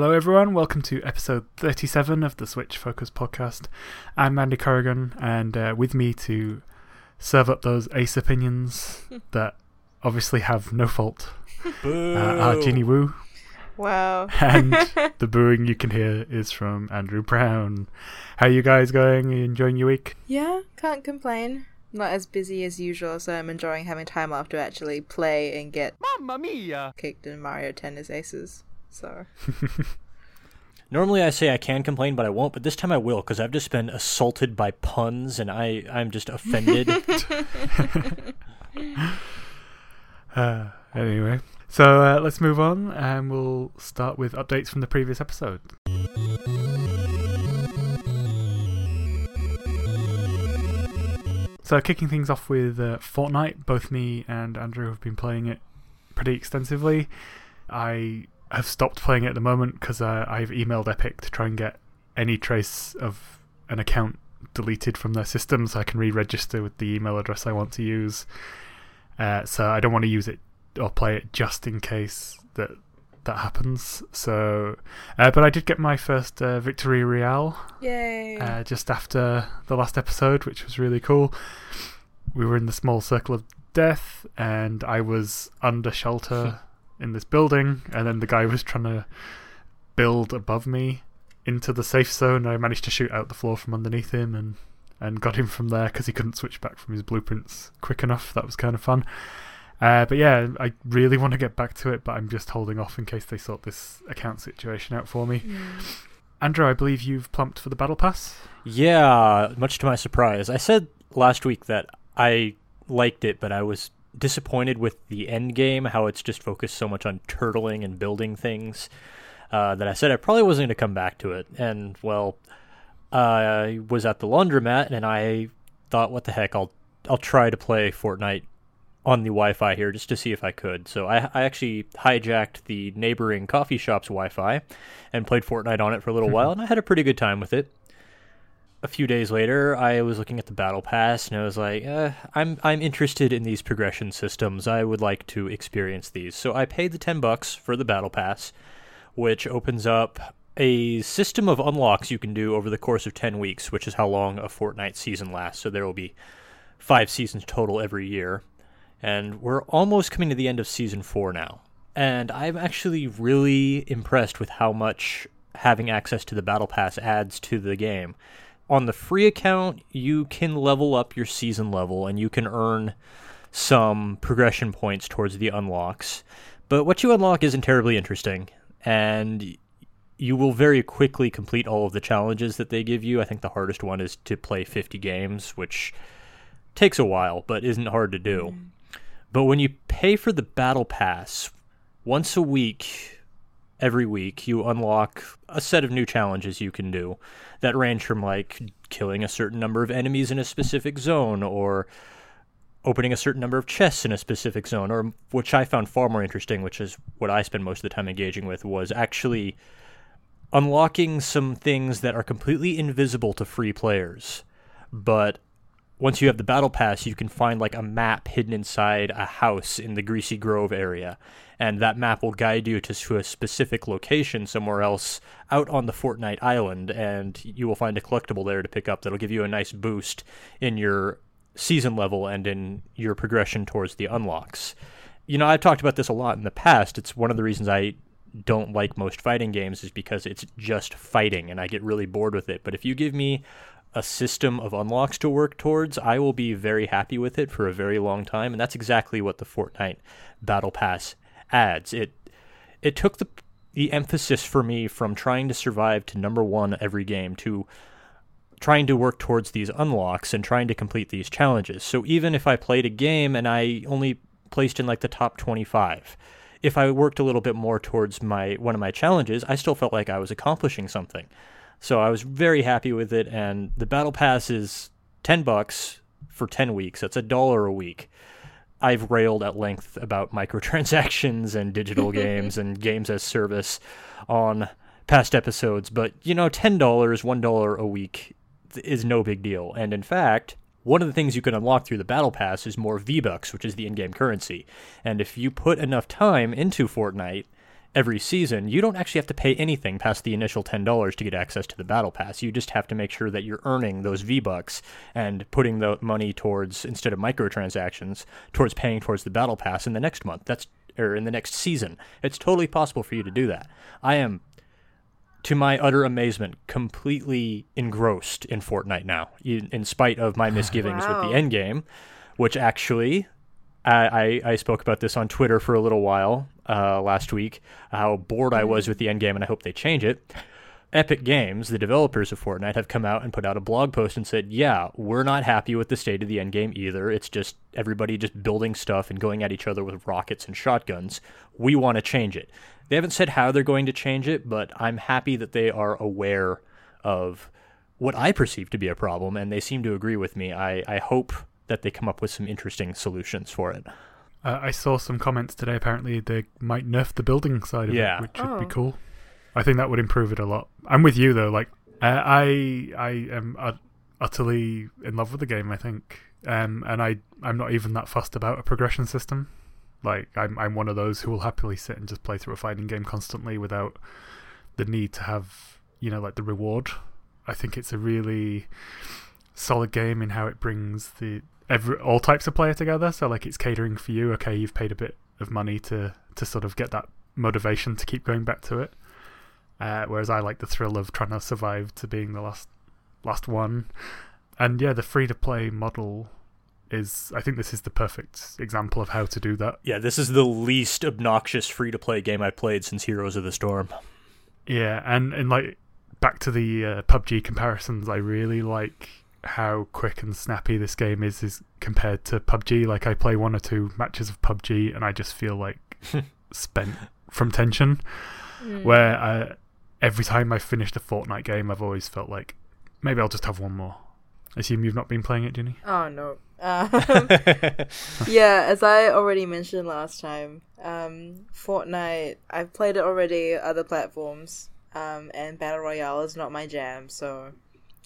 Hello, everyone. Welcome to episode 37 of the Switch Focus podcast. I'm Andy Corrigan, and uh, with me to serve up those ace opinions that obviously have no fault Boo. uh, are Ginny Woo, Wow. and the booing you can hear is from Andrew Brown. How you guys going? You enjoying your week? yeah, can't complain. Not as busy as usual, so I'm enjoying having time off to actually play and get Mamma mia! kicked in Mario Tennis Aces. So Normally I say I can complain, but I won't. But this time I will, because I've just been assaulted by puns, and I I'm just offended. Uh, anyway, so uh, let's move on, and we'll start with updates from the previous episode. So, kicking things off with uh, Fortnite, both me and Andrew have been playing it pretty extensively. I have stopped playing it at the moment because uh, I've emailed Epic to try and get any trace of an account deleted from their system so I can re register with the email address I want to use. Uh, so I don't want to use it or play it just in case that that happens. So, uh, but I did get my first uh, victory real yay! uh, just after the last episode, which was really cool. We were in the small circle of death, and I was under shelter in this building, and then the guy was trying to build above me into the safe zone. I managed to shoot out the floor from underneath him and and got him from there because he couldn't switch back from his blueprints quick enough. That was kind of fun. Uh, but yeah, I really want to get back to it, but I'm just holding off in case they sort this account situation out for me. Mm. Andrew, I believe you've plumped for the battle pass. yeah, much to my surprise, I said last week that I liked it, but I was disappointed with the end game. How it's just focused so much on turtling and building things. Uh, that I said I probably wasn't going to come back to it, and well, I was at the laundromat and I thought, what the heck, I'll I'll try to play Fortnite on the Wi-Fi here just to see if I could. So I, I actually hijacked the neighboring coffee shop's Wi-Fi and played Fortnite on it for a little while, and I had a pretty good time with it. A few days later, I was looking at the battle pass, and I was like, uh, "I'm I'm interested in these progression systems. I would like to experience these." So I paid the ten bucks for the battle pass, which opens up a system of unlocks you can do over the course of 10 weeks, which is how long a Fortnite season lasts. So there will be five seasons total every year. And we're almost coming to the end of season four now. And I'm actually really impressed with how much having access to the Battle Pass adds to the game. On the free account, you can level up your season level and you can earn some progression points towards the unlocks. But what you unlock isn't terribly interesting. And you will very quickly complete all of the challenges that they give you. I think the hardest one is to play 50 games, which takes a while but isn't hard to do. Mm-hmm. But when you pay for the battle pass, once a week, every week, you unlock a set of new challenges you can do that range from like killing a certain number of enemies in a specific zone or opening a certain number of chests in a specific zone or which I found far more interesting, which is what I spend most of the time engaging with was actually unlocking some things that are completely invisible to free players. But once you have the battle pass, you can find like a map hidden inside a house in the Greasy Grove area, and that map will guide you to, to a specific location somewhere else out on the Fortnite island, and you will find a collectible there to pick up that'll give you a nice boost in your season level and in your progression towards the unlocks. You know, I've talked about this a lot in the past. It's one of the reasons I don't like most fighting games is because it's just fighting and I get really bored with it. But if you give me a system of unlocks to work towards, I will be very happy with it for a very long time, and that's exactly what the Fortnite Battle Pass adds. It it took the the emphasis for me from trying to survive to number 1 every game to trying to work towards these unlocks and trying to complete these challenges. So even if I played a game and I only placed in like the top 25, if I worked a little bit more towards my one of my challenges, I still felt like I was accomplishing something. So I was very happy with it, and the battle pass is ten bucks for ten weeks. That's a dollar a week. I've railed at length about microtransactions and digital games and games as service on past episodes, but you know, ten dollars, one dollar a week is no big deal. And in fact, one of the things you can unlock through the battle pass is more V-bucks, which is the in-game currency. And if you put enough time into Fortnite, every season, you don't actually have to pay anything past the initial $10 to get access to the battle pass. You just have to make sure that you're earning those V-bucks and putting the money towards instead of microtransactions towards paying towards the battle pass in the next month. That's or in the next season. It's totally possible for you to do that. I am to my utter amazement, completely engrossed in Fortnite now, in, spite of my misgivings Wow. with the end game, which actually, I, I, I spoke about this on Twitter for a little while uh, last week, how bored I was with the end game, and I hope they change it. Epic Games, the developers of Fortnite, have come out and put out a blog post and said, "Yeah, we're not happy with the state of the end game either. It's just everybody just building stuff and going at each other with rockets and shotguns. We want to change it." They haven't said how they're going to change it, but I'm happy that they are aware of what I perceive to be a problem, and they seem to agree with me. I, I hope that they come up with some interesting solutions for it. Uh, I saw some comments today. Apparently, they might nerf the building side of Yeah. it, which would Oh. be cool. I think that would improve it a lot. I'm with you though. Like, uh, I I am ut- utterly in love with the game. I think, um, and I I'm not even that fussed about a progression system. Like, I'm I'm one of those who will happily sit and just play through a fighting game constantly without the need to have you know like the reward. I think it's a really solid game in how it brings the every all types of player together. So like it's catering for you. Okay, you've paid a bit of money to to sort of get that motivation to keep going back to it. Uh, whereas I like the thrill of trying to survive to being the last last one. And yeah, the free to play model is I think this is the perfect example of how to do that. Yeah, this is the least obnoxious free to play game I've played since Heroes of the Storm. Yeah, and and like back to the uh, PUBG comparisons, I really like how quick and snappy this game is is compared to PUBG. Like I play one or two matches of PUBG and I just feel like spent from tension. Mm. Where uh, every time I finished a Fortnite game, I've always felt like maybe I'll just have one more. I assume you've not been playing it, Ginny. Oh no. Um, yeah, as I already mentioned last time, um, Fortnite. I've played it already, other platforms, um, and battle royale is not my jam, so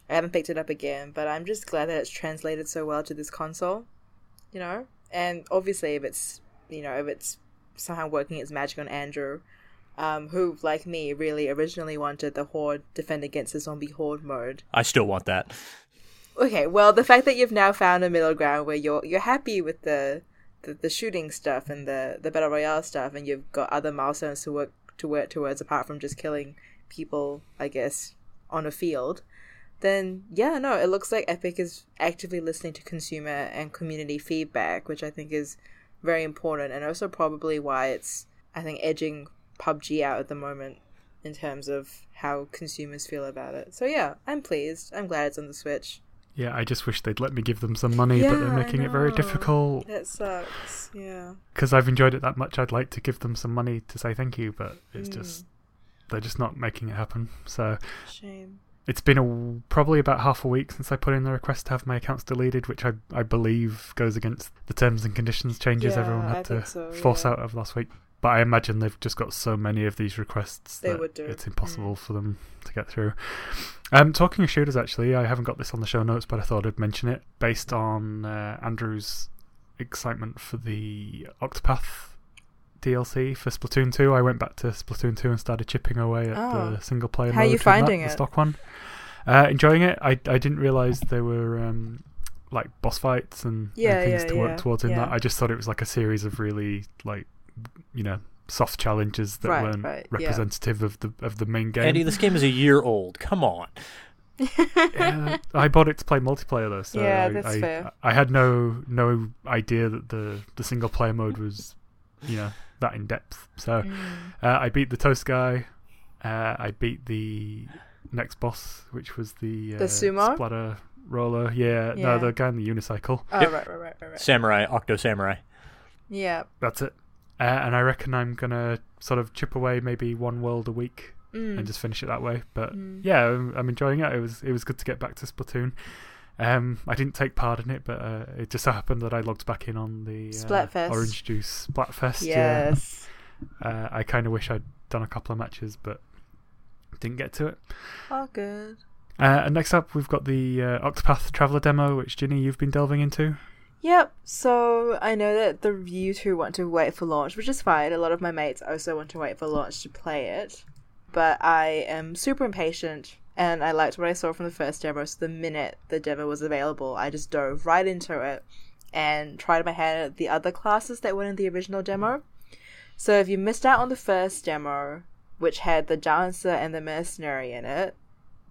I haven't picked it up again. But I'm just glad that it's translated so well to this console, you know. And obviously, if it's you know if it's somehow working its magic on Andrew, um, who like me really originally wanted the horde defend against the zombie horde mode. I still want that. Okay, well, the fact that you've now found a middle ground where you're you're happy with the the, the shooting stuff and the the battle royale stuff, and you've got other milestones to work to work towards apart from just killing people, I guess, on a field. Then yeah, no, it looks like Epic is actively listening to consumer and community feedback, which I think is very important, and also probably why it's I think edging PUBG out at the moment in terms of how consumers feel about it. So yeah, I'm pleased. I'm glad it's on the Switch. Yeah, I just wish they'd let me give them some money, but they're making it very difficult. That sucks. Yeah. Because I've enjoyed it that much, I'd like to give them some money to say thank you, but it's Mm. just they're just not making it happen. So Shame. It's been a, probably about half a week since I put in the request to have my accounts deleted, which I I believe goes against the terms and conditions changes Yeah, everyone had to so, force yeah. out of last week. But I imagine they've just got so many of these requests They that it's impossible for them to get through. Um, talking of shooters, actually, I haven't got this on the show notes, but I thought I'd mention it based on uh, Andrew's excitement for the Octopath DLC for Splatoon 2. I went back to Splatoon 2 and started chipping away at Oh. the single player How mode. you in that, finding the stock one. Uh, enjoying it. I I didn't realize there were um, like boss fights and, and things yeah, to work yeah, towards in yeah. that. I just thought it was like a series of really like you know soft challenges that Right, weren't right, yeah. representative of the of the main game. Eddie, this game is a year old. Come on. Yeah, I bought it to play multiplayer though, so Yeah, I, that's I, fair. I had no no idea that the the single player mode was you know that in depth. So Mm. uh, I beat the toast guy. Uh, I beat the next boss, which was the uh, The sumo? splatter roller. Yeah, Yeah. no, the guy in the unicycle. Oh, Yep. right, right, right, right, right. Samurai, Octo Samurai. Yeah. That's it. Uh, and I reckon I'm gonna sort of chip away maybe one world a week Mm. and just finish it that way. But Mm. yeah, I'm, I'm enjoying it. It was it was good to get back to Splatoon. Um, I didn't take part in it, but uh, it just so happened that I logged back in on the uh, Splatfest. Orange Juice Splatfest. Yes. Yeah. Uh, I kind of wish I'd done a couple of matches, but didn't get to it. All good. Uh, and next up, we've got the uh, Octopath Traveler demo, which Ginny you've been delving into. Yep. So I know that the you two want to wait for launch, which is fine. A lot of my mates also want to wait for launch to play it, but I am super impatient, and I liked what I saw from the first demo. So the minute the demo was available, I just dove right into it and tried my hand at the other classes that were in the original demo. So if you missed out on the first demo, which had the dancer and the mercenary in it,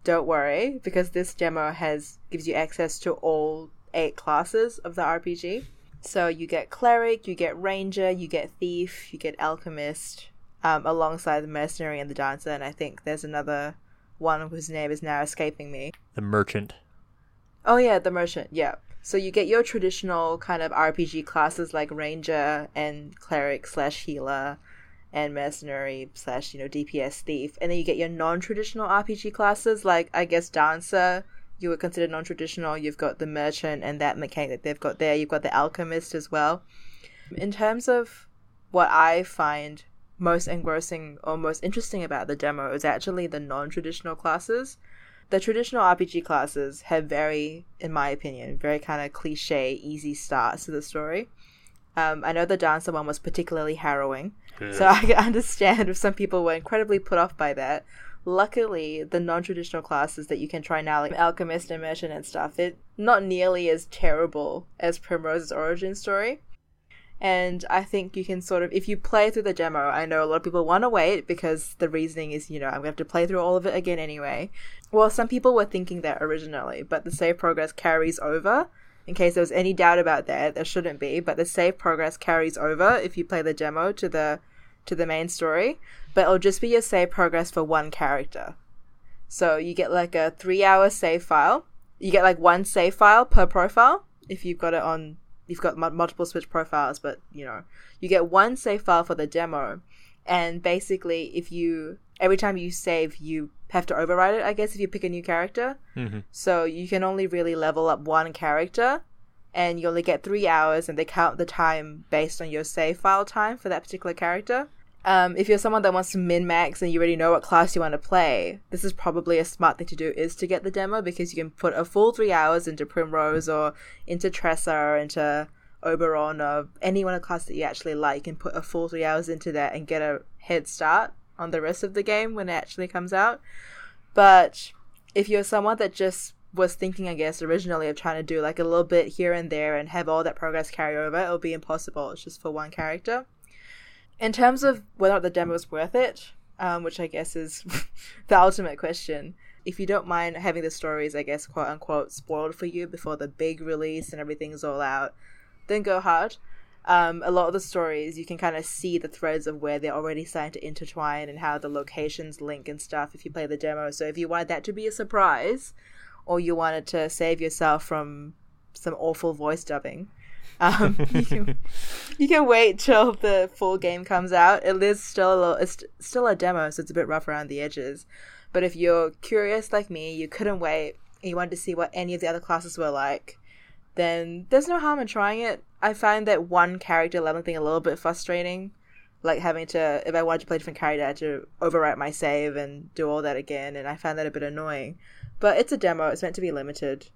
don't worry because this demo has gives you access to all eight classes of the RPG. So you get cleric, you get ranger, you get thief, you get alchemist, um, alongside the mercenary and the dancer, and I think there's another one whose name is now escaping me. The merchant. Oh yeah, the merchant. Yeah. So you get your traditional kind of RPG classes like ranger and cleric slash healer and mercenary slash you know DPS thief, and then you get your non-traditional RPG classes like I guess dancer. You would consider non-traditional. You've got the merchant and that mechanic that they've got there. You've got the alchemist as well. In terms of what I find most engrossing or most interesting about the demo is actually the non-traditional classes the traditional RPG classes have very, in my opinion, very kind of cliche, easy starts to the story. Um, I know the dancer one was particularly harrowing, so I can understand if some people were incredibly put off by that. Luckily, the non-traditional classes that you can try now, like alchemist and merchant and stuff, it not nearly as terrible as Primrose's origin story. And I think you can sort of, if you play through the demo, I know a lot of people want to wait because the reasoning is, you know, I'm going to have to play through all of it again anyway. Well, some people were thinking that originally, but the save progress carries over. In case there was any doubt about that, there shouldn't be, but the save progress carries over if you play the demo to the to the main story, but it'll just be your save progress for one character. So you get like a 3-hour save file. You get like one save file per profile if you've got it on you've got m- multiple Switch profiles, but you know, you get one save file for the demo, and basically, if you every time you save, you have to override it. I guess if you pick a new character, mm-hmm. so you can only really level up one character, and you only get three hours, and they count the time based on your save file time for that particular character. Um, if you're someone that wants to min max and you already know what class you want to play, this is probably a smart thing to do is to get the demo because you can put a full three hours into Primrose or into Tressa or into Olberic or any one of the class that you actually like and put a full three hours into that and get a head start on the rest of the game when it actually comes out. But if you're someone that just was thinking, I guess, originally of trying to do like a little bit here and there and have all that progress carry over, it'll be impossible. It's just for one character. In terms of whether or not the demo is worth it, um, which I guess is the ultimate question, if you don't mind having the stories, I guess, quote unquote, spoiled for you before the big release and everything's all out, then go hard. Um, a lot of the stories you can kind of see the threads of where they're already starting to intertwine and how the locations link and stuff if you play the demo. So if you wanted that to be a surprise, or you wanted to save yourself from some awful voice dubbing, um, you can you can wait till the full game comes out. It is still a little, it's still a demo, so it's a bit rough around the edges. But if you're curious like me, you couldn't wait, and you wanted to see what any of the other classes were like, then there's no harm in trying it. I find that one character leveling thing a little bit frustrating. Like having to, if I wanted to play a different character, I had to overwrite my save and do all that again, and I found that a bit annoying. But it's a demo, it's meant to be limited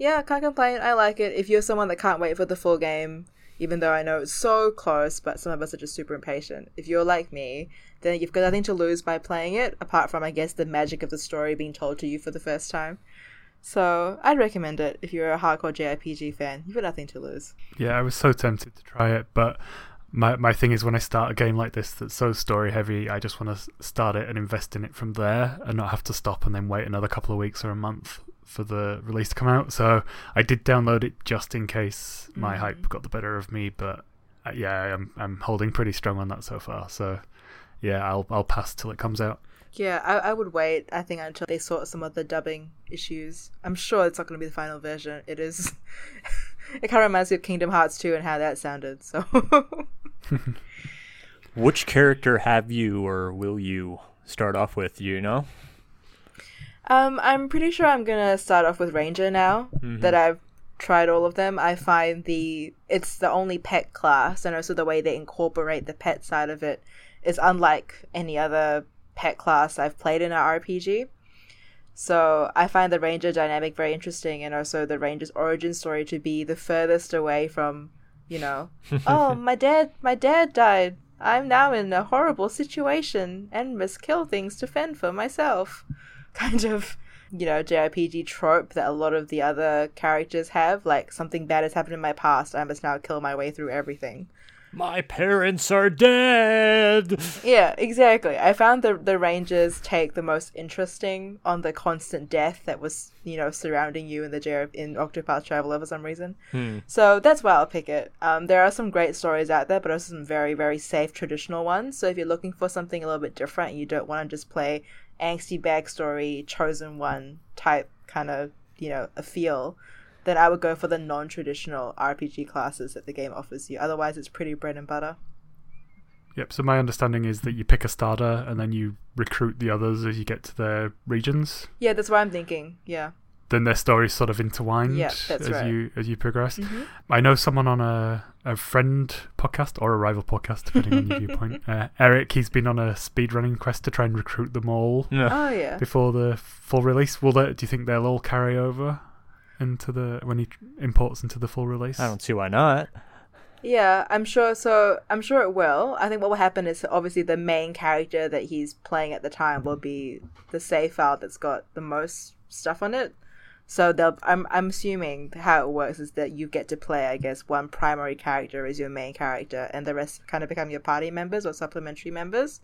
yeah, can't complain. I like it. If you're someone that can't wait for the full game, even though I know it's so close, but some of us are just super impatient. If you're like me, then you've got nothing to lose by playing it, apart from, I guess, the magic of the story being told to you for the first time. So I'd recommend it if you're a hardcore JRPG fan. You've got nothing to lose. Yeah, I was so tempted to try it, but my my thing is when I start a game like this that's so story heavy, I just want to start it and invest in it from there, and not have to stop and then wait another couple of weeks or a month for the release to come out. So I did download it just in case my mm-hmm. hype got the better of me. But uh, yeah, I'm I'm holding pretty strong on that so far. So yeah, I'll I'll pass till it comes out. Yeah, I, I would wait. I think until they sort some of the dubbing issues. I'm sure it's not going to be the final version. It is. it kind of reminds me of Kingdom Hearts 2 and how that sounded. So. Which character have you or will you start off with? You know. Um, I'm pretty sure I'm gonna start off with Ranger now mm-hmm. that I've tried all of them. I find the it's the only pet class, and also the way they incorporate the pet side of it is unlike any other pet class I've played in an RPG. So I find the Ranger dynamic very interesting, and also the Ranger's origin story to be the furthest away from, you know, oh my dad, my dad died. I'm now in a horrible situation and must kill things to fend for myself. Kind of, you know, JRPG trope that a lot of the other characters have. Like something bad has happened in my past, I must now kill my way through everything. My parents are dead. Yeah, exactly. I found the the Rangers take the most interesting on the constant death that was, you know, surrounding you in the JR- in Octopath Traveler for some reason. Hmm. So that's why I'll pick it. Um, there are some great stories out there, but also some very very safe traditional ones. So if you're looking for something a little bit different, and you don't want to just play angsty backstory, chosen one type kind of you know a feel then I would go for the non traditional RPG classes that the game offers you. Otherwise, it's pretty bread and butter. Yep. So my understanding is that you pick a starter and then you recruit the others as you get to their regions. Yeah, that's what I'm thinking. Yeah. Then their stories sort of intertwined Yeah, as right. you as you progress. Mhm. I know someone on a a friend podcast or a rival podcast, depending on your viewpoint. Uh, Eric, he's been on a speedrunning quest to try and recruit them all No. Oh yeah. before the full release. Will they, do you think they'll all carry over into the when he imports into the full release? I don't see why not. Yeah, I'm sure. So I'm sure it will. I think what will happen is obviously the main character that he's playing at the time will be the save file that's got the most stuff on it. So they'll. I'm I'm assuming how it works is that you get to play, I guess, one primary character as your main character, and the rest kind of become your party members or supplementary members.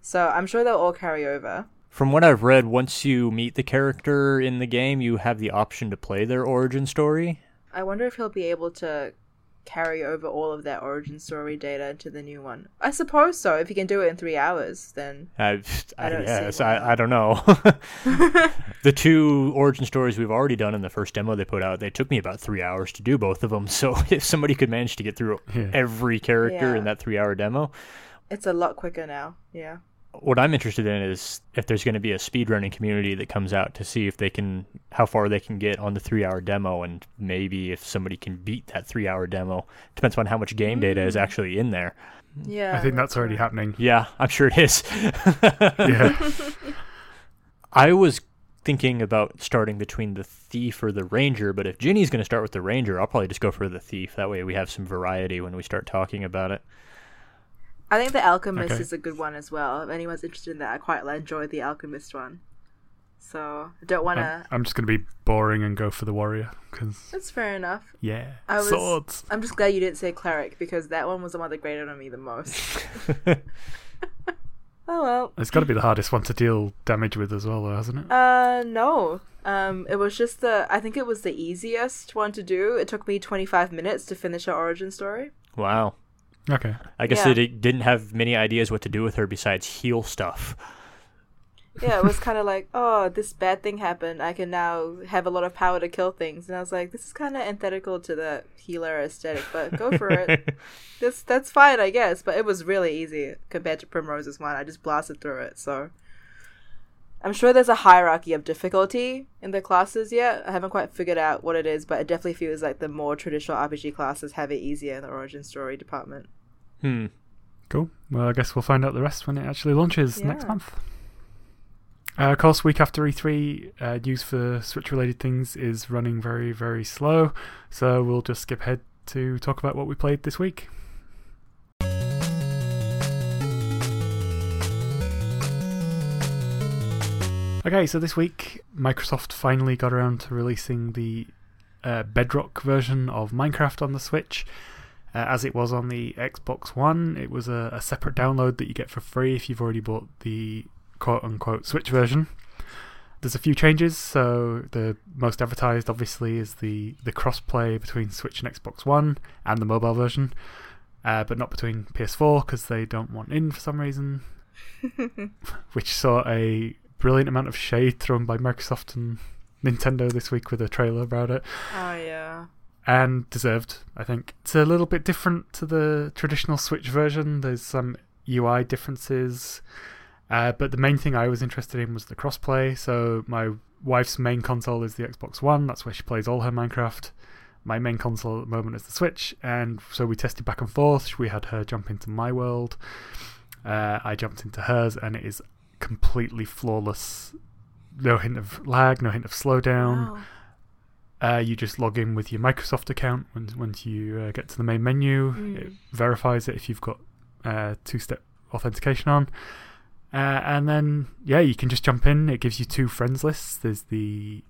So I'm sure they'll all carry over. From what I've read, once you meet the character in the game, you have the option to play their origin story. I wonder if he'll be able to carry over all of that origin story data into the new one. I suppose so. If you can do it in three hours, then I, I I, don't yes, why I, I don't know. the two origin stories we've already done in the first demo they put out, they took me about three hours to do both of them. So if somebody could manage to get through Yeah. every character in that three-hour demo, it's a lot quicker now. Yeah. What I'm interested in is if there's going to be a speedrunning community that comes out to see if they can, how far they can get on the three-hour demo, and maybe if somebody can beat that three-hour demo. Depends on how much game data is mm. actually in there. Yeah. I think that's already happening. Yeah, I'm sure it is. Yeah. I was thinking about starting between the thief or the ranger, but if Ginny's going to start with the ranger, I'll probably just go for the thief. That way we have some variety when we start talking about it. I think the Alchemist Okay. is a good one as well. If anyone's interested in that, I quite enjoyed the Alchemist one. So I don't want to. I'm just going to be boring and go for the warrior because That's fair enough. yeah, I was- swords. I'm just glad you didn't say cleric because that one was the one that grated on me the most. oh well. It's got to be the hardest one to deal damage with as well, though, hasn't it? Uh, no. Um, it was just the. I think it was the easiest one to do. It took me 25 minutes to finish her origin story. wow. Okay. I guess Yeah. they di- didn't have many ideas what to do with her besides heal stuff. Yeah, it was kind of like, oh, this bad thing happened. I can now have a lot of power to kill things, and I was like, this is kind of antithetical to the healer aesthetic, but go for it. This that's fine, I guess. But it was really easy compared to Primrose's one. I just blasted through it. So I'm sure there's a hierarchy of difficulty in the classes yet. I haven't quite figured out what it is, but it definitely feels like the more traditional RPG classes have it easier in the origin story department. Hmm. Cool. Well, I guess we'll find out the rest when it actually launches next month. Uh, of course, week after E3, uh, news for Switch related things is running very, very slow. So we'll just skip ahead to talk about what we played this week. Okay, so this week, Microsoft finally got around to releasing the uh, Bedrock version of Minecraft on the Switch. Uh, as it was on the Xbox One, it was a, a separate download that you get for free if you've already bought the quote unquote Switch version. There's a few changes, so the most advertised obviously is the, the crossplay between Switch and Xbox One and the mobile version, uh, but not between PS4 because they don't want in for some reason, which saw a brilliant amount of shade thrown by Microsoft and Nintendo this week with a trailer about it Oh yeah. And deserved, I think. It's a little bit different to the traditional Switch version. There's some UI differences, uh, but the main thing I was interested in was the crossplay. So my wife's main console is the Xbox One. That's where she plays all her Minecraft. My main console at the moment is the Switch, and so we tested back and forth. We had her jump into my world. Uh, I jumped into hers, and it is completely flawless no hint of lag, no hint of slowdown. Wow. Uh, you just log in with your Microsoft account when, once you uh, get to the main menu. Mm. It verifies it if you've got uh, two-step authentication on, uh, and then yeah, you can just jump in. It gives you two friends lists. There's the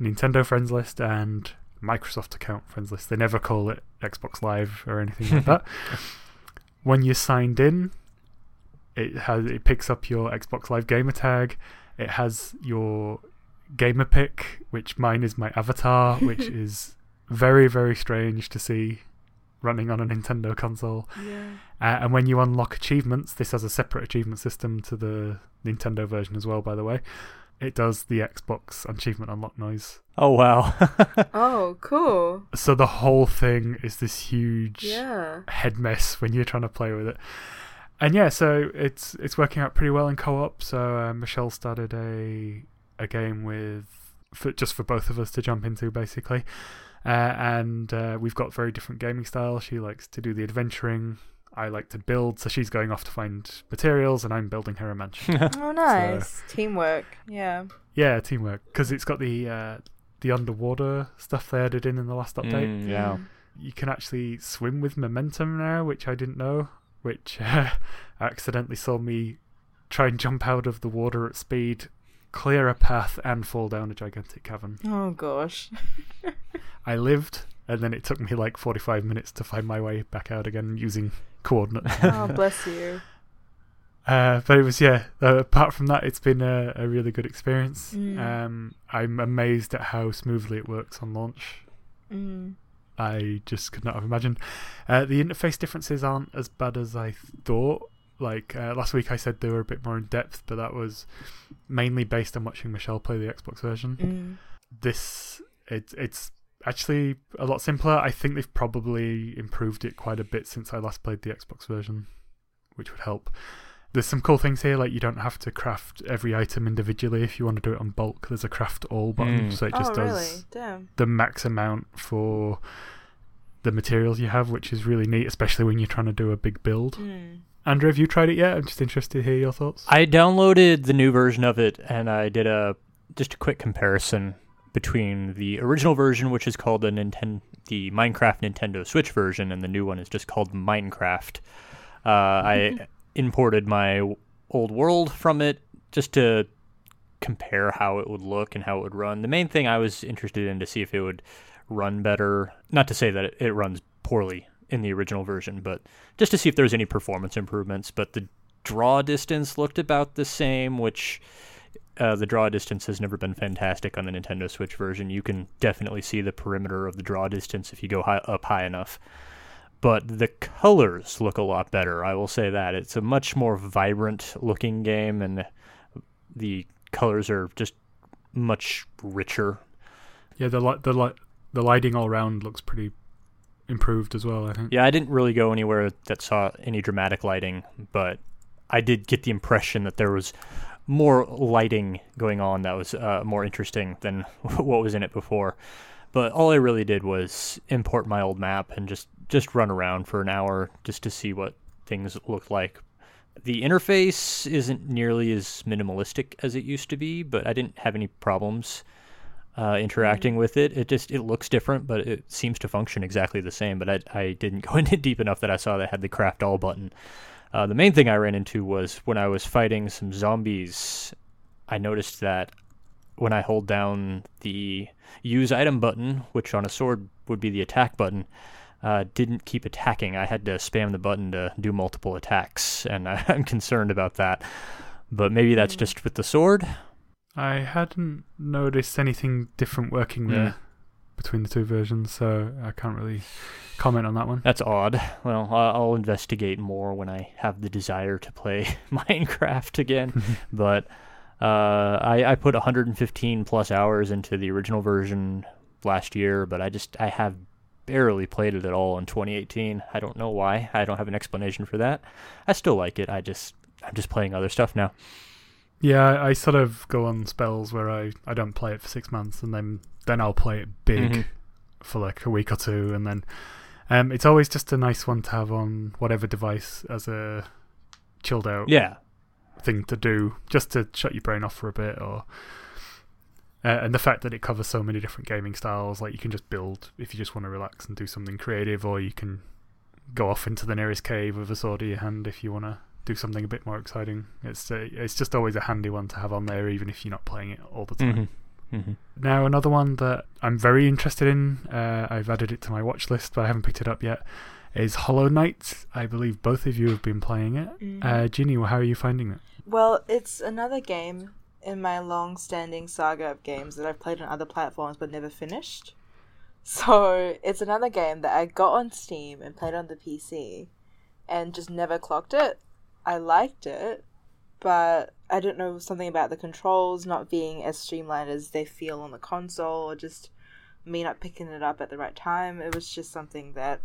Nintendo friends list and Microsoft account friends list. They never call it Xbox Live or anything like that. When you're signed in, it has it picks up your Xbox Live gamer tag. It has your gamerpic, which mine is my avatar, which is very very strange to see running on a Nintendo console. Yeah. Uh, and when you unlock achievements, this has a separate achievement system to the Nintendo version as well. By the way, it does the Xbox achievement unlock noise. Oh wow. Oh, cool. So the whole thing is this huge Yeah. head mess when you're trying to play with it. And yeah, so it's it's working out pretty well in co-op. So uh, Michelle started a a game with for, just for both of us to jump into, basically. Uh, and uh, we've got very different gaming styles. She likes to do the adventuring. I like to build, so she's going off to find materials, and I'm building her a mansion. Oh, nice. Teamwork. Yeah. yeah, teamwork because it's got the uh, the underwater stuff they added in in the last update. Mm, yeah. Mm. you can actually swim with momentum now, which I didn't know. Which uh, accidentally saw me try and jump out of the water at speed, clear a path, and fall down a gigantic cavern. Oh gosh. I lived, and then it took me like 45 minutes to find my way back out again using coordinates. Oh bless you. Uh, but it was yeah. Uh, apart from that, it's been a, a really good experience. Mm. Um, I'm amazed at how smoothly it works on launch. Mm. I just could not have imagined. Uh, the interface differences aren't as bad as I thought. Like uh, last week, I said they were a bit more in depth, but that was mainly based on watching Michelle play the Xbox version. Mm. This it, it's actually a lot simpler. I think they've probably improved it quite a bit since I last played the Xbox version, which would help. There's some cool things here, like you don't have to craft every item individually if you want to do it on bulk. There's a craft all button, Mm. so it just oh does? Damn. the max amount for the materials you have, which is really neat, especially when you're trying to do a big build. Mm. Andrew, have you tried it yet? I'm just interested to hear your thoughts. I downloaded the new version of it and I did a just a quick comparison between the original version, which is called the Nintendo, the Minecraft Nintendo Switch version, and the new one is just called Minecraft. Uh, I imported my old world from it just to compare how it would look and how it would run. The main thing I was interested in to see if it would run better. Not to say that it, it runs poorly in the original version, but just to see if there was any performance improvements. But the draw distance looked about the same, which uh, the draw distance has never been fantastic on the Nintendo Switch version. You can definitely see the perimeter of the draw distance if you go high, up high enough. But the colors look a lot better. I will say that it's a much more vibrant looking game, and the colors are just much richer. Yeah, the the the lighting all around looks pretty improved as well. I think. Yeah, I didn't really go anywhere that saw any dramatic lighting, but I did get the impression that there was more lighting going on that was uh, more interesting than what was in it before. But all I really did was import my old map and just just run around for an hour just to see what things looked like. The interface isn't nearly as minimalistic as it used to be, but I didn't have any problems uh, interacting with it. It just it looks different, but it seems to function exactly the same. But I I didn't go into deep enough that I saw that had the craft all button. Uh, the main thing I ran into was when I was fighting some zombies. I noticed that when I hold down the use item button, which on a sword would be the attack button, uh, didn't keep attacking. I had to spam the button to do multiple attacks, and I, I'm concerned about that. But maybe that's Mm. just with the sword. I hadn't noticed anything different working there Yeah. between the two versions, so I can't really comment on that one. That's odd. Well, I'll investigate more when I have the desire to play Minecraft again. but uh, I, I put 115 plus hours into the original version last year, but I just I have barely played it at all in 2018. I don't know why. I don't have an explanation for that. I still like it. I just I'm just playing other stuff now. Yeah, I, sort of go on spells where I, I don't play it for six months, and then then I'll play it big Mhm. for like a week or two, and then um, it's always just a nice one to have on whatever device as a chilled out Yeah. thing to do, just to shut your brain off for a bit, or Uh, and the fact that it covers so many different gaming styles, like you can just build if you just want to relax and do something creative, or you can go off into the nearest cave with a sword in your hand if you want to do something a bit more exciting. It's uh, it's just always a handy one to have on there, even if you're not playing it all the time. Mm-hmm. Mm-hmm. Now, another one that I'm very interested in, uh, I've added it to my watch list, but I haven't picked it up yet, is Hollow Knight. I believe both of you have been playing it. Mhm. Uh, Ginny, how are you finding it? Well, it's another game in my long-standing saga of games that I've played on other platforms but never finished. So it's another game that I got on Steam and played on the PC, and just never clocked it. I liked it, but I don't know something about the controls not being as streamlined as they feel on the console, or just me not picking it up at the right time. It was just something that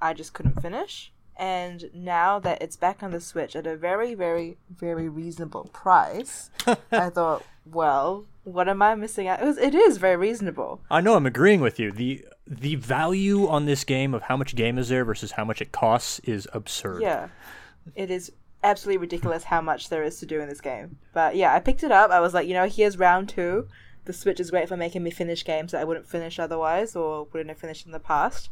I just couldn't finish. And now that it's back on the Switch at a very, very, very reasonable price, I thought, well, what am I missing out? It, was, it is very reasonable. I know I'm agreeing with you. The the value on this game of how much game is there versus how much it costs is absurd. Yeah, it is absolutely ridiculous how much there is to do in this game. But yeah, I picked it up. I was like, you know, here's round two. The Switch is great for making me finish games that I wouldn't finish otherwise or wouldn't have finished in the past.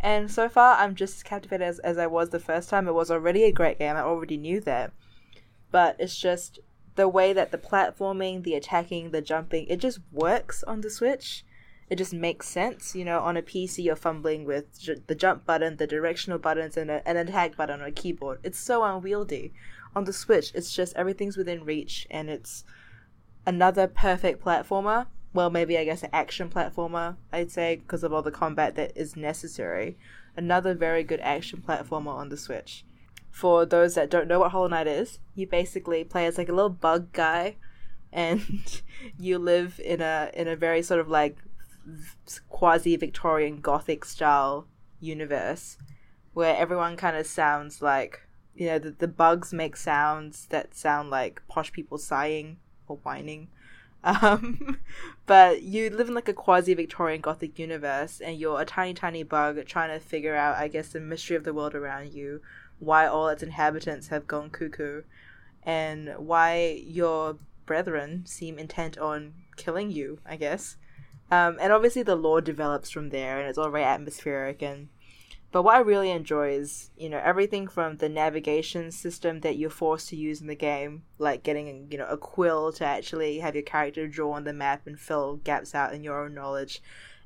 And so far, I'm just as captivated as, as I was the first time. It was already a great game. I already knew that. But it's just the way that the platforming, the attacking, the jumping, it just works on the Switch. It just makes sense. You know, on a PC, you're fumbling with j- the jump button, the directional buttons, and a, an attack button on a keyboard. It's so unwieldy. On the Switch, it's just everything's within reach, and it's another perfect platformer. Well, maybe I guess an action platformer, I'd say, because of all the combat that is necessary. Another very good action platformer on the Switch. For those that don't know what Hollow Knight is, you basically play as like a little bug guy, and you live in a in a very sort of like quasi Victorian Gothic style universe, where everyone kind of sounds like you know the, the bugs make sounds that sound like posh people sighing or whining. Um, but you live in like a quasi Victorian Gothic universe, and you're a tiny, tiny bug trying to figure out, I guess, the mystery of the world around you, why all its inhabitants have gone cuckoo, and why your brethren seem intent on killing you, I guess. Um, and obviously, the lore develops from there, and it's all very atmospheric and but what I really enjoy is, you know, everything from the navigation system that you're forced to use in the game, like getting, you know, a quill to actually have your character draw on the map and fill gaps out in your own knowledge.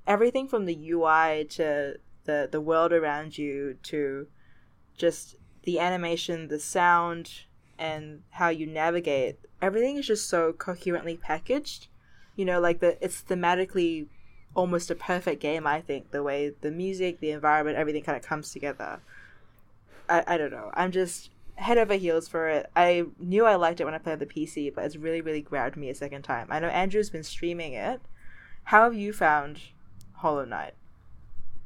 Everything from the UI to the the world around you to just the animation, the sound, and how you navigate. Everything is just so coherently packaged. You know, like the it's thematically almost a perfect game, I think, the way the music, the environment, everything kind of comes together. I, I don't know. I'm just head over heels for it. I knew I liked it when I played the PC, but it's really, really grabbed me a second time. I know Andrew's been streaming it. How have you found Hollow Knight?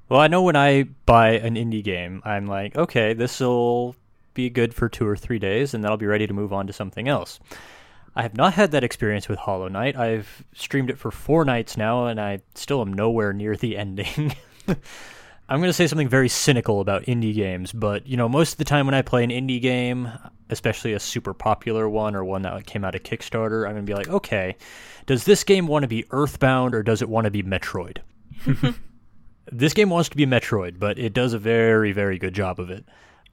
Well, I know when I buy an indie game, I'm like, okay, this will be good for two or three days, and then I'll be ready to move on to something else. I have not had that experience with Hollow Knight. I've streamed it for four nights now, and I still am nowhere near the ending. I'm going to say something very cynical about indie games, but you know, most of the time when I play an indie game, especially a super popular one or one that came out of Kickstarter, I'm going to be like, okay, does this game want to be Earthbound or does it want to be Metroid? this game wants to be Metroid, but it does a very, very good job of it.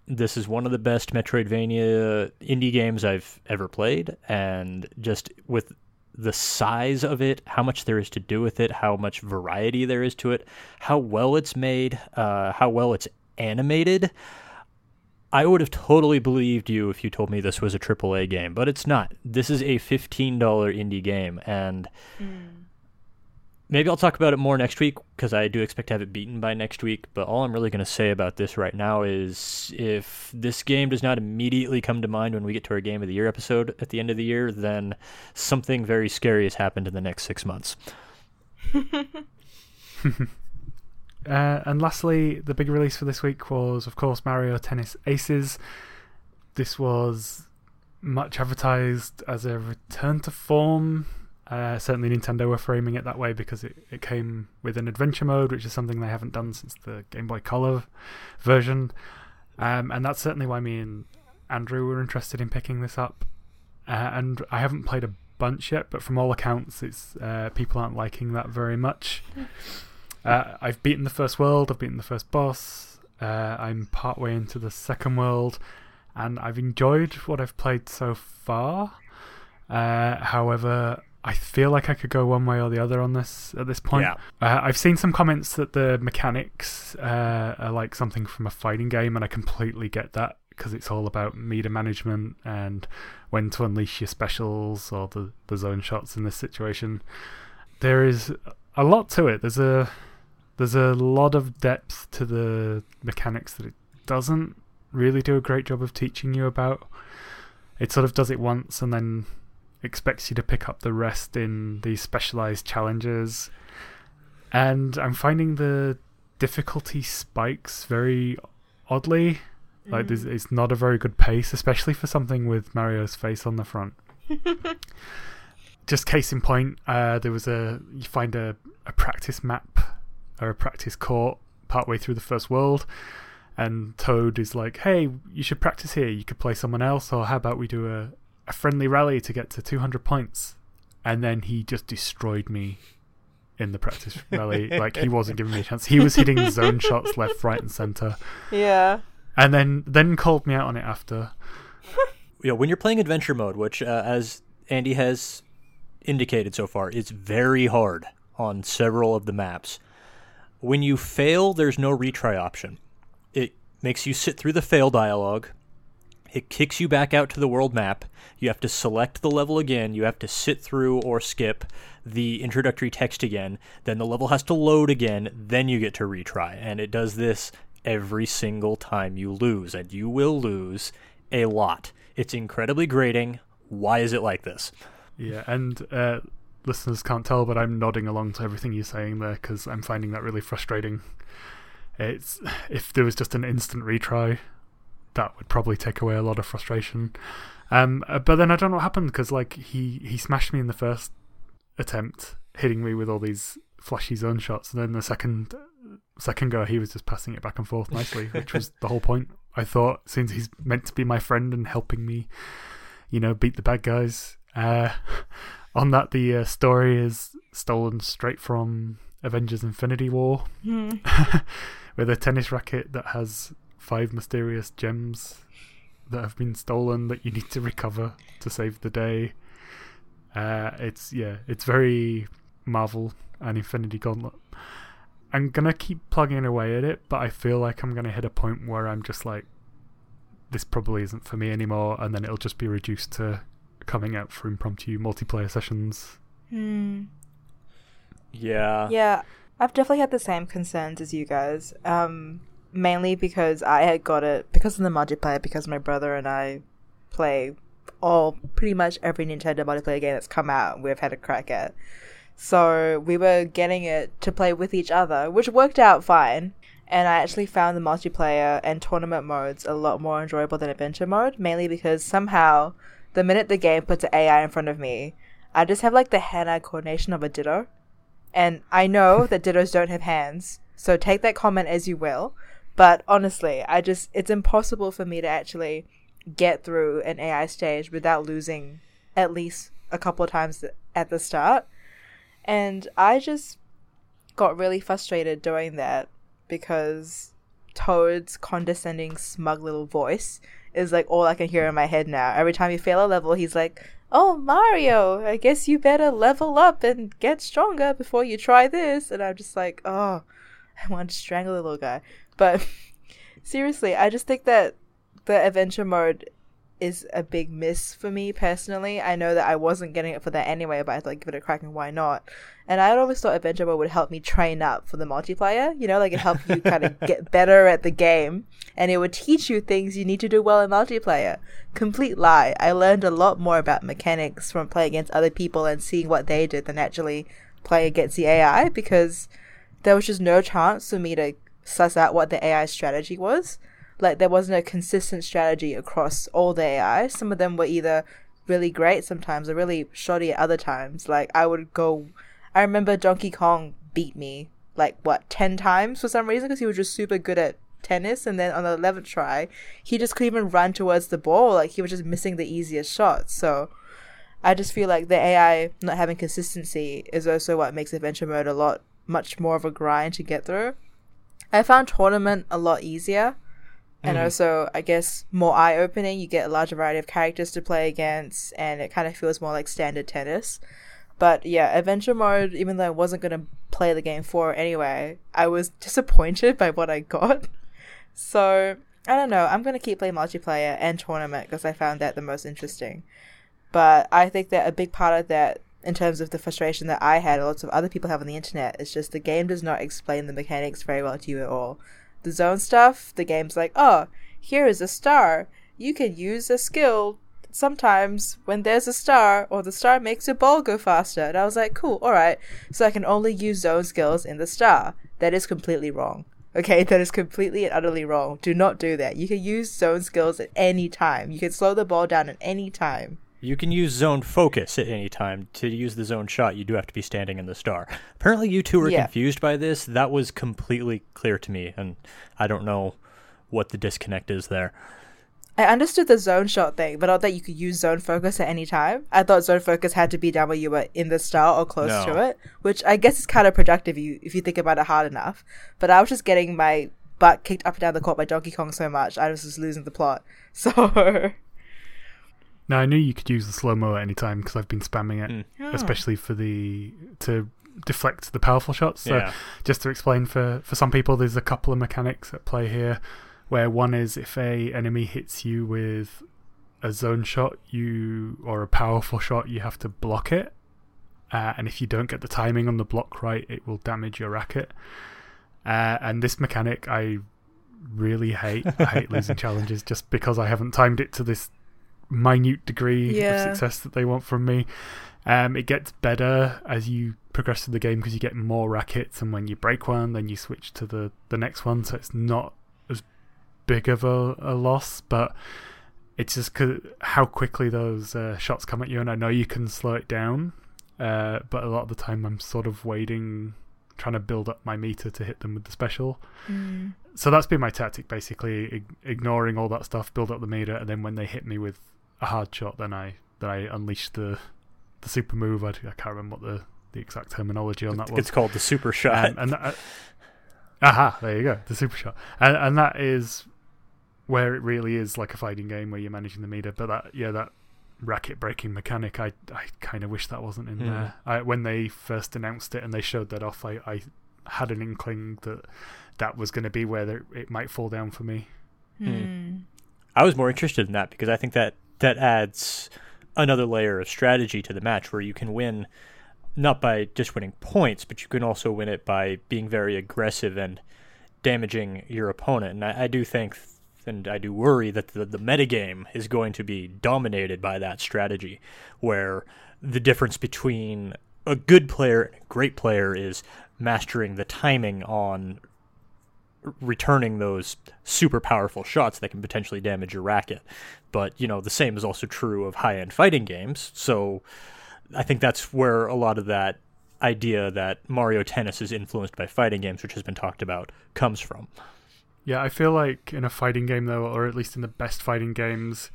This is one of the best Metroidvania indie games I've ever played, and just with the size of it, how much there is to do with it, how much variety there is to it, how well it's made, uh, how well it's animated. I would have totally believed you if you told me this was a AAA game, but it's not. This is a $15 indie game, and maybe I'll talk about it more next week because I do expect to have it beaten by next week. But all I'm really going to say about this right now is if this game does not immediately come to mind when we get to our Game of the Year episode at the end of the year, then something very scary has happened in the next six months. Uh, and lastly, the big release for this week was, of course, Mario Tennis Aces. This was much advertised as a return to form. Uh, certainly, Nintendo were framing it that way because it, it came with an adventure mode, which is something they haven't done since the Game Boy Color version. Um, and that's certainly why me and Andrew were interested in picking this up. Uh, and I haven't played a bunch yet, but from all accounts, it's uh, people aren't liking that very much. Uh, I've beaten the first world. I've beaten the first boss. Uh, I'm partway into the second world, and I've enjoyed what I've played so far. Uh, however, I feel like I could go one way or the other on this at this point. Yeah. Uh, I've seen some comments that the mechanics uh, are like something from a fighting game, and I completely get that because it's all about meter management and when to unleash your specials or the, the zone shots in this situation. There is a lot to it. There's a there's a lot of depth to the mechanics that it doesn't really do a great job of teaching you about. It sort of does it once and then expects you to pick up the rest in these specialized challenges. And I'm finding the difficulty spikes very oddly. Like, there's, it's not a very good pace, especially for something with Mario's face on the front. Just case in point, uh, there was a you find a, a practice map or a practice court partway through the first world, and Toad is like, "Hey, you should practice here. You could play someone else, or how about we do a, a friendly rally to get to 200 points?" And then he just destroyed me in the practice rally. like he wasn't giving me a chance. He was hitting zone shots left, right, and center, Yeah. and then then called me out on it after. you know, when you're playing adventure mode, which uh, as Andy has indicated so far, is very hard on several of the maps. When you fail, there's no retry option. It makes you sit through the fail dialogue. It kicks you back out to the world map. You have to select the level again. You have to sit through or skip the introductory text again. Then the level has to load again. Then you get to retry. And it does this every single time you lose. And you will lose a lot. It's incredibly grating. Why is it like this? Yeah, and uh, listeners can't tell, but I'm nodding along to everything you're saying there because I'm finding that really frustrating. It's if there was just an instant retry, that would probably take away a lot of frustration. Um, uh, but then I don't know what happened because like he he smashed me in the first attempt, hitting me with all these flashy zone shots, and then the second second go he was just passing it back and forth nicely, which was the whole point. I thought since he's meant to be my friend and helping me, you know, beat the bad guys. Uh, on that, the uh, story is stolen straight from Avengers: Infinity War, with a tennis racket that has five mysterious gems that have been stolen that you need to recover to save the day. Uh, it's yeah, it's very Marvel and Infinity Gauntlet. I'm gonna keep plugging away at it, but I feel like I'm gonna hit a point where I'm just like, this probably isn't for me anymore, and then it'll just be reduced to coming out for impromptu multiplayer sessions. Hmm. Yeah. Yeah, I've definitely had the same concerns as you guys. Um, mainly because I had got it because of the multiplayer. Because my brother and I play all pretty much every Nintendo multiplayer game that's come out. We've had a crack at. So we were getting it to play with each other, which worked out fine. And I actually found the multiplayer and tournament modes a lot more enjoyable than adventure mode, mainly because somehow the minute the game puts an AI in front of me, I just have like the hand-eye coordination of a Ditto. And I know that Dittos don't have hands, so take that comment as you will. But honestly, I just, it's impossible for me to actually get through an AI stage without losing at least a couple of times at the start. And I just got really frustrated doing that because Toad's condescending, smug little voice is like all I can hear in my head now. Every time you fail a level, he's like, Oh, Mario, I guess you better level up and get stronger before you try this. And I'm just like, Oh, I want to strangle the little guy. But seriously, I just think that the adventure mode is a big miss for me personally. I know that I wasn't getting it for that anyway, but I thought give it a crack and why not? And I always thought adventure mode would help me train up for the multiplayer. You know, like it helped you kind of get better at the game, and it would teach you things you need to do well in multiplayer. Complete lie. I learned a lot more about mechanics from playing against other people and seeing what they did than actually playing against the AI because there was just no chance for me to suss out what the AI strategy was like there wasn't a consistent strategy across all the AI. Some of them were either really great sometimes or really shoddy at other times. Like I would go I remember Donkey Kong beat me like what 10 times for some reason because he was just super good at tennis and then on the 11th try he just couldn't even run towards the ball like he was just missing the easiest shots so I just feel like the AI not having consistency is also what makes adventure mode a lot much more of a grind to get through. I found tournament a lot easier. And Mhm. also, I guess, more eye opening. You get a larger variety of characters to play against, and it kind of feels more like standard tennis. But yeah, adventure mode, even though I wasn't going to play the game for it anyway, I was disappointed by what I got. So, I don't know. I'm going to keep playing multiplayer and tournament because I found that the most interesting. But I think that a big part of that, in terms of the frustration that I had, lots of other people have on the internet, It's just the game does not explain the mechanics very well to you at all. The zone stuff, the game's like, oh, here is a star. You can use a skill sometimes when there's a star, or the star makes your ball go faster. And I was like, cool, alright. So I can only use zone skills in the star. That is completely wrong. Okay, that is completely and utterly wrong. Do not do that. You can use zone skills at any time. You can slow the ball down at any time. You can use zone focus at any time. To use the zone shot, you do have to be standing in the star. Apparently, you two were Yeah. confused by this. That was completely clear to me, and I don't know what the disconnect is there. I understood the zone shot thing, but not that you could use zone focus at any time. I thought zone focus had to be done when you were in the star or close No. to it, which I guess is kind of productive if you if you think about it hard enough. But I was just getting my butt kicked up and down the court by Donkey Kong so much, I was just losing the plot. So Now I knew you could use the slow mo at any time because I've been spamming it, Mm. especially for the to deflect the powerful shots. So yeah. just to explain for for some people, there's a couple of mechanics at play here, where one is if a enemy hits you with a zone shot, you or a powerful shot, you have to block it, uh, and if you don't get the timing on the block right, it will damage your racket. Uh, and this mechanic, I really hate. I hate losing challenges just because I haven't timed it to this minute degree Yeah. of success that they want from me. Um, it gets better as you progress through the game because you get more rackets, and when you break one, then you switch to the, the next one. So it's not as big of a, a loss, but it's just 'cause how quickly those uh, shots come at you. And I know you can slow it down, uh, but a lot of the time I'm sort of waiting, trying to build up my meter to hit them with the special. So that's been my tactic, basically ig- ignoring all that stuff, build up the meter, and then when they hit me with a hard shot, then I then I unleash the the super move. I, I can't remember what the, the exact terminology on that was. It's called the super shot. Um, and that, uh, aha, there you go, the super shot, and and that is where it really is like a fighting game where you're managing the meter. But that yeah, that racket breaking mechanic, I I kind of wish that wasn't in Hmm. there. I, when they first announced it and they showed that off, I I had an inkling that that was going to be where there, it might fall down for me. Hmm. I was more interested in that because I think that that adds another layer of strategy to the match where you can win not by just winning points, but you can also win it by being very aggressive and damaging your opponent. And I, I do think, and I do worry that the, the metagame is going to be dominated by that strategy, where the difference between a good player and a great player is mastering the timing on returning those super powerful shots that can potentially damage your racket. But, you know, the same is also true of high end fighting games. So I think that's where a lot of that idea that Mario Tennis is influenced by fighting games, which has been talked about, comes from. Yeah, I feel like in a fighting game though, or at least in the best fighting games,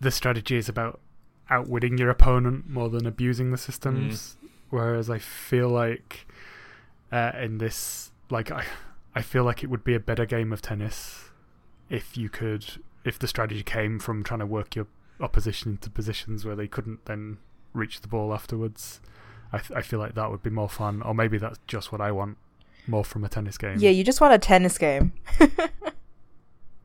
the strategy is about outwitting your opponent more than abusing the systems. Whereas I feel like uh, in this, like I, I feel like it would be a better game of tennis if you could, if the strategy came from trying to work your opposition into positions where they couldn't then reach the ball afterwards. I, th- I feel like that would be more fun, or maybe that's just what I want more from a tennis game. Yeah, you just want a tennis game.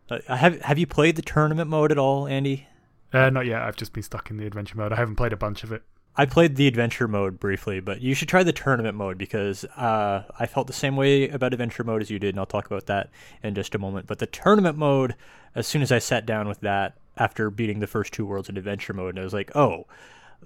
Uh, have Have you played the tournament mode at all, Andy? Uh, not yet. I've just been stuck in the adventure mode. I haven't played a bunch of it. I played the adventure mode briefly, but you should try the tournament mode because uh, I felt the same way about adventure mode as you did, and I'll talk about that in just a moment. But the tournament mode, as soon as I sat down with that after beating the first two worlds in adventure mode, I was like, oh,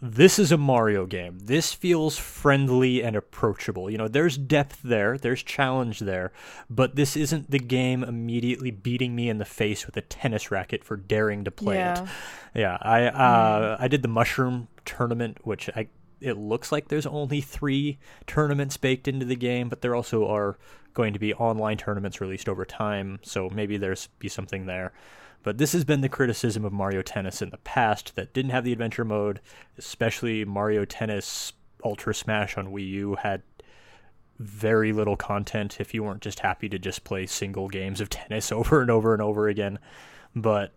this is a Mario game. This feels friendly and approachable. You know, there's depth there, there's challenge there, but this isn't the game immediately beating me in the face with a tennis racket for daring to play it. yeah. Yeah, I uh, I did the mushroom tournament, which I it looks like there's only three tournaments baked into the game, but there also are going to be online tournaments released over time, so maybe there's be something there. But this has been the criticism of Mario Tennis in the past that didn't have the adventure mode, especially Mario Tennis Ultra Smash on Wii U had very little content if you weren't just happy to just play single games of tennis over and over and over again. But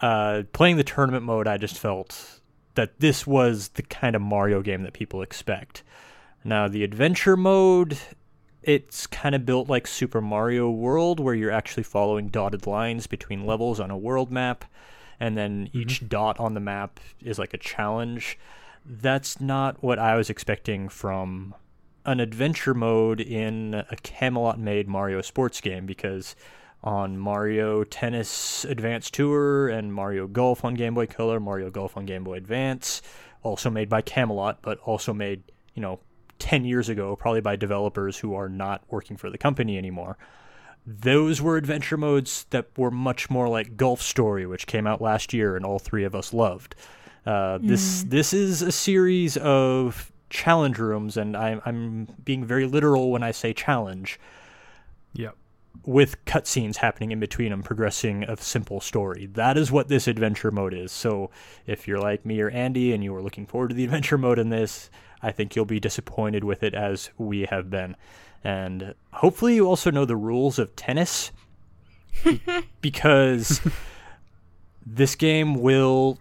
uh, playing the tournament mode, I just felt that this was the kind of Mario game that people expect. Now, the adventure mode, it's kind of built like Super Mario World, where you're actually following dotted lines between levels on a world map, and then mm-hmm. each dot on the map is like a challenge. That's not what I was expecting from an adventure mode in a Camelot made Mario sports game because on Mario Tennis Advance Tour and Mario Golf on Game Boy Color, Mario Golf on Game Boy Advance, also made by Camelot, but also made, you know, 10 years ago, probably by developers who are not working for the company anymore. Those were adventure modes that were much more like Golf Story, which came out last year and all three of us loved. Uh, this this is a series of challenge rooms, and I'm I'm being very literal when I say challenge, Yep. With cutscenes happening in between them, progressing a simple story. That is what this adventure mode is. So if you're like me or Andy and you are looking forward to the adventure mode in this, I think you'll be disappointed with it as we have been. And hopefully you also know the rules of tennis because this game will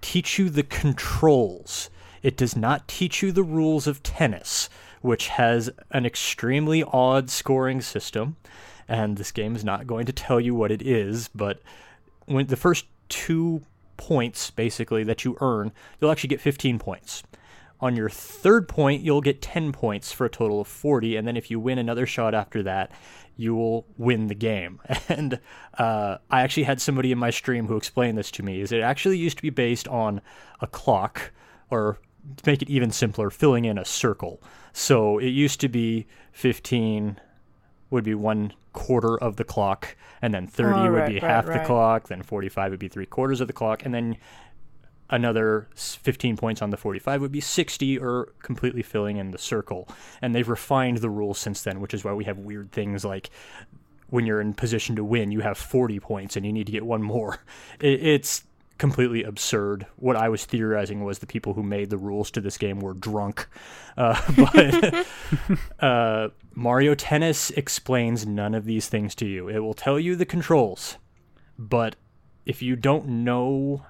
teach you the controls. It does not teach you the rules of tennis, which has an extremely odd scoring system. And this game is not going to tell you what it is, but when the first two points basically that you earn, you'll actually get 15 points. On your third point, you'll get 10 points for a total of 40, and then if you win another shot after that, you will win the game. And uh, I actually had somebody in my stream who explained this to me. Is it actually used to be based on a clock, or to make it even simpler, filling in a circle. So it used to be 15 would be one quarter of the clock, and then 30 Oh, would right, be right, half the right. clock, then 45 would be three quarters of the clock, and then another 15 points on the 45 would be 60 or completely filling in the circle. And they've refined the rules since then, which is why we have weird things like when you're in position to win, you have 40 points and you need to get one more. It, it's completely absurd. What I was theorizing was the people who made the rules to this game were drunk. Uh, but uh, Mario Tennis explains none of these things to you. It will tell you the controls, but if you don't know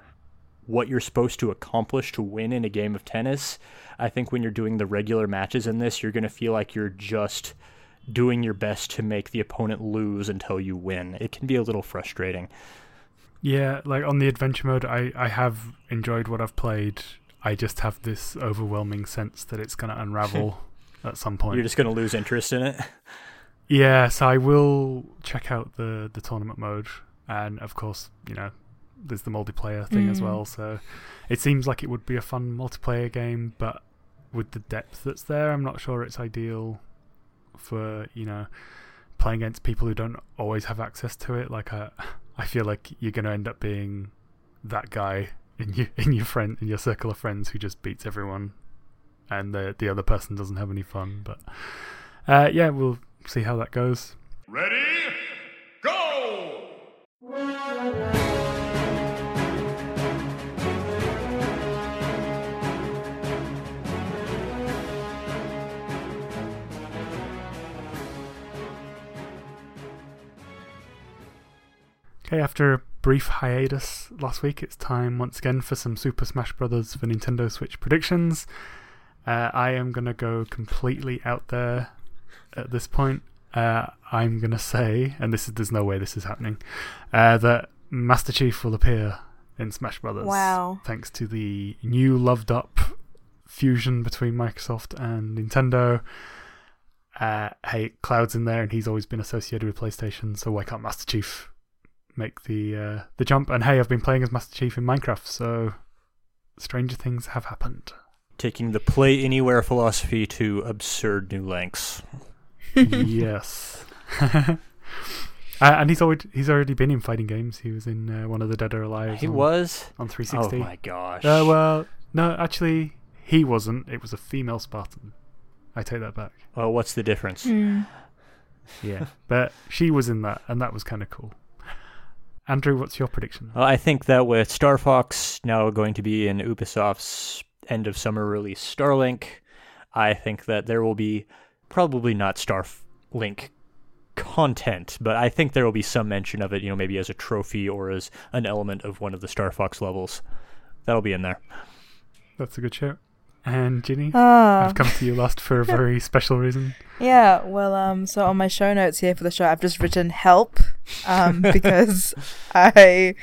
what you're supposed to accomplish to win in a game of tennis, I think when you're doing the regular matches in this, you're going to feel like you're just doing your best to make the opponent lose until you win. It can be a little frustrating. Yeah, like on the adventure mode, I, I have enjoyed what I've played. I just have this overwhelming sense that it's going to unravel at some point. You're just going to lose interest in it. Yeah, so I will check out the the tournament mode, and of course, you know, there's the multiplayer thing as Mm. well. So it seems like it would be a fun multiplayer game, but with the depth that's there, I'm not sure it's ideal for you know playing against people who don't always have access to it. Like I, I feel like you're going to end up being that guy in your in your friend in your circle of friends who just beats everyone, and the the other person doesn't have any fun. But uh, yeah, we'll see how that goes. Ready? Okay, after a brief hiatus last week, it's time once again for some Super Smash Bros. for Nintendo Switch predictions. Uh, I am going to go completely out there at this point. Uh, I'm going to say, and this is there's no way this is happening, uh, that Master Chief will appear in Smash Brothers. Wow. Thanks to the new loved up fusion between Microsoft and Nintendo. Uh, hey, Cloud's in there, and he's always been associated with PlayStation, so why can't Master Chief make the uh, the jump? And hey, I've been playing as Master Chief in Minecraft, so stranger things have happened. Taking the play anywhere philosophy to absurd new lengths. yes. uh, and he's already he's already been in fighting games. He was in uh, one of the Dead or Alive. He on, was? on 360. Oh my gosh. Uh, well, no, actually, he wasn't. It was a female Spartan. I take that back. well, what's the difference? Mm. Yeah, but she was in that, and that was kind of cool. Andrew, what's your prediction? Well, I think that with Star Fox now going to be in Ubisoft's end of summer release Starlink, I think that there will be probably not Starlink content, but I think there will be some mention of it, you know, maybe as a trophy or as an element of one of the Star Fox levels. That'll be in there. That's a good shout. And Ginny, Ah, I've come to you last for a very special reason. yeah. Well, um, so on my show notes here for the show, I've just written help, um, because I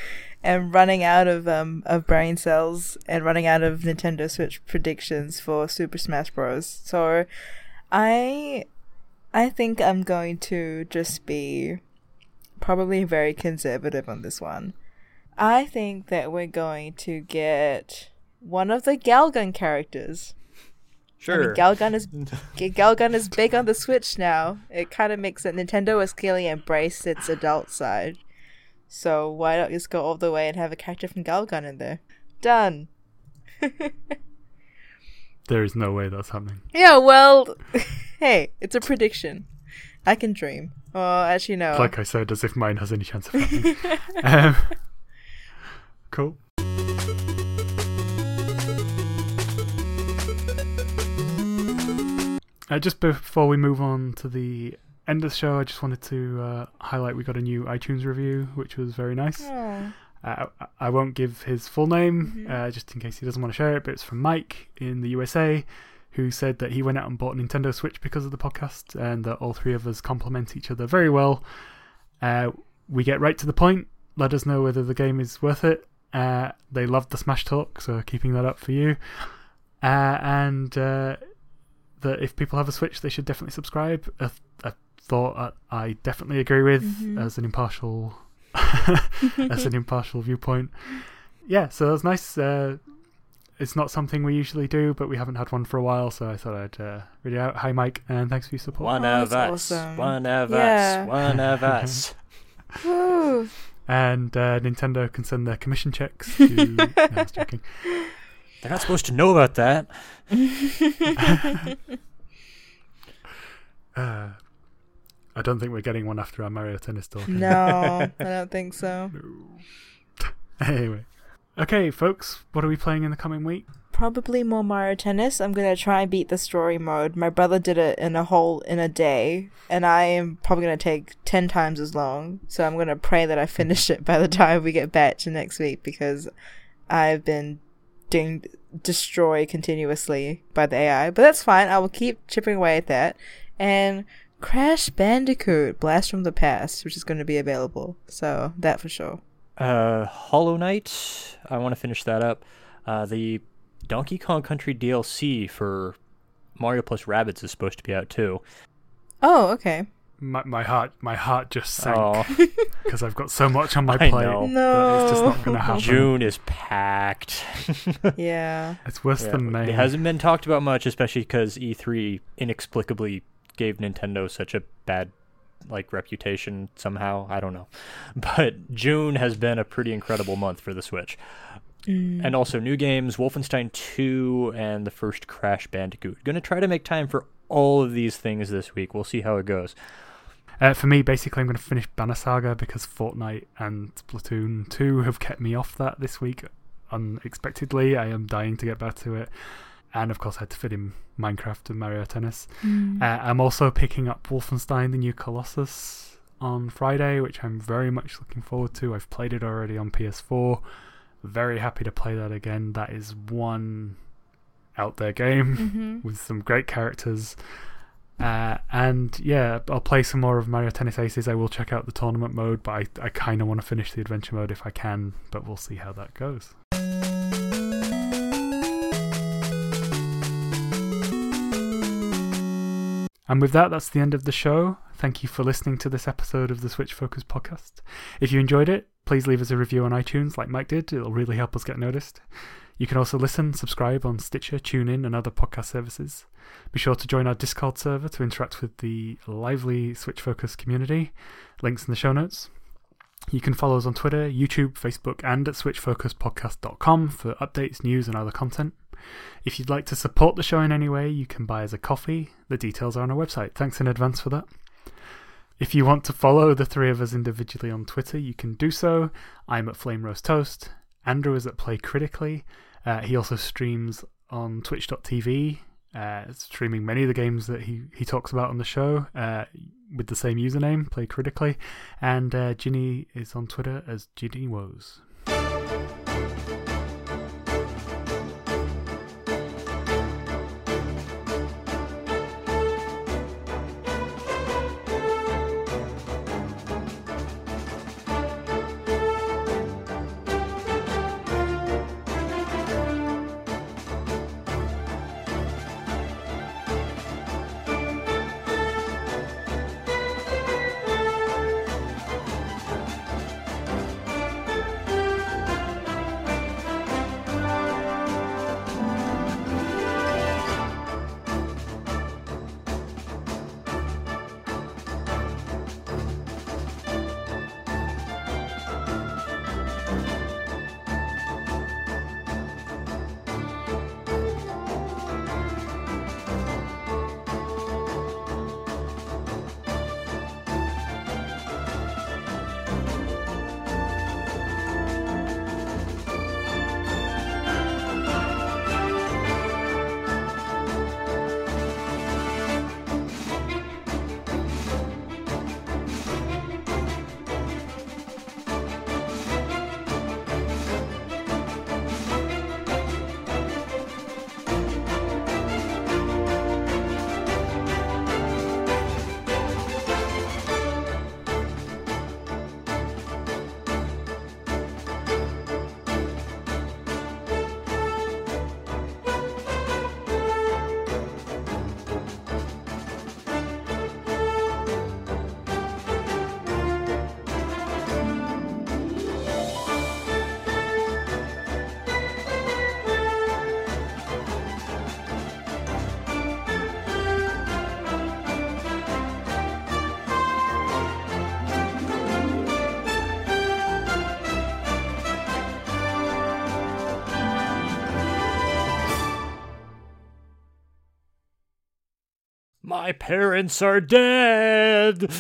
am running out of um of brain cells and running out of Nintendo Switch predictions for Super Smash Bros. So, I, I think I'm going to just be probably very conservative on this one. I think that we're going to get one of the Galgun characters. I mean, Galgun is Galgun is big on the Switch now. It kind of makes it. Nintendo has clearly embraced its adult side. So why not just go all the way and have a character from Galgun in there? Done. There is no way that's happening. Yeah, well, hey, it's a prediction. I can dream. Well, actually, no. Like I said, as if mine has any chance of happening. um, cool. Uh, just before we move on to the end of the show, I just wanted to uh, highlight we got a new iTunes review, which was very nice. Oh. Uh, I- won't give his full name, uh, just in case he doesn't want to share it, but it's from Mike in the USA, who said that he went out and bought a Nintendo Switch because of the podcast, and that all three of us complement each other very well. Uh, we get right to the point. Let us know whether the game is worth it. Uh, they loved the Smash Talk, so keeping that up for you. Uh, and uh, that if people have a Switch, they should definitely subscribe. A, a thought I, I definitely agree with Mhm. as an impartial as an impartial viewpoint. Yeah, so that's nice. Uh, it's not something we usually do, but we haven't had one for a while, so I thought I'd uh, read it out. Hi, Mike, and thanks for your support. One Oh, of us. awesome. One of Yeah. us. One of us. And uh, Nintendo can send their commission checks to. no, I was joking. They're not supposed to know about that. Uh, I don't think we're getting one after our Mario Tennis talk. no, I don't think so. Anyway. Okay, folks, what are we playing in the coming week? Probably more Mario Tennis. I'm gonna try and beat the story mode. My brother did it in a whole in a day, and I am probably gonna take ten times as long. So I'm gonna pray that I finish it by the time we get back to next week because I've been doing destroy continuously by the AI. But that's fine. I will keep chipping away at that. And Crash Bandicoot Blast from the Past, which is going to be available. So that for sure. Uh, Hollow Knight. I want to finish that up. Uh, the Donkey Kong Country DLC for Mario plus Rabbids is supposed to be out too. Oh, okay. My, my heart, my heart just sank Oh, because I've got so much on my I plate know. that it's just not No. going to happen. June is packed. Yeah. It's worse Yeah, than May. It hasn't been talked about much, especially because E3 inexplicably gave Nintendo such a bad like reputation somehow. I don't know, but June has been a pretty incredible month for the Switch. Mm. And also new games, Wolfenstein 2 and the first Crash Bandicoot. Going to try to make time for all of these things this week. We'll see how it goes. Uh, for me, basically, I'm going to finish Banner Saga because Fortnite and Splatoon 2 have kept me off that this week unexpectedly. I am dying to get back to it. And of course, I had to fit in Minecraft and Mario Tennis. Uh, I'm also picking up Wolfenstein The New Colossus on Friday, which I'm very much looking forward to. I've played it already on PS4. Very happy to play that again. That is one out there game Mm-hmm. with some great characters. Uh, and yeah, I'll play some more of Mario Tennis Aces. I will check out the tournament mode, but I, I kind of want to finish the adventure mode if I can, but we'll see how that goes. And with that, that's the end of the show. Thank you for listening to this episode of the Switch Focus podcast. If you enjoyed it, please leave us a review on iTunes like Mike did. It'll really help us get noticed. You can also listen, subscribe on Stitcher, TuneIn, and other podcast services. Be sure to join our Discord server to interact with the lively Switch Focus community. Links in the show notes. You can follow us on Twitter, YouTube, Facebook, and at switchfocuspodcast.com for updates, news, and other content. If you'd like to support the show in any way, you can buy us a coffee. The details are on our website. Thanks in advance for that. If you want to follow the three of us individually on Twitter, you can do so. I'm at Flame Roast Toast. Andrew is at Play Critically. Uh, he also streams on Twitch.tv, uh, streaming many of the games that he, he talks about on the show uh, with the same username, Play Critically. And uh, Ginny is on Twitter as Ginny Woes. My parents are dead.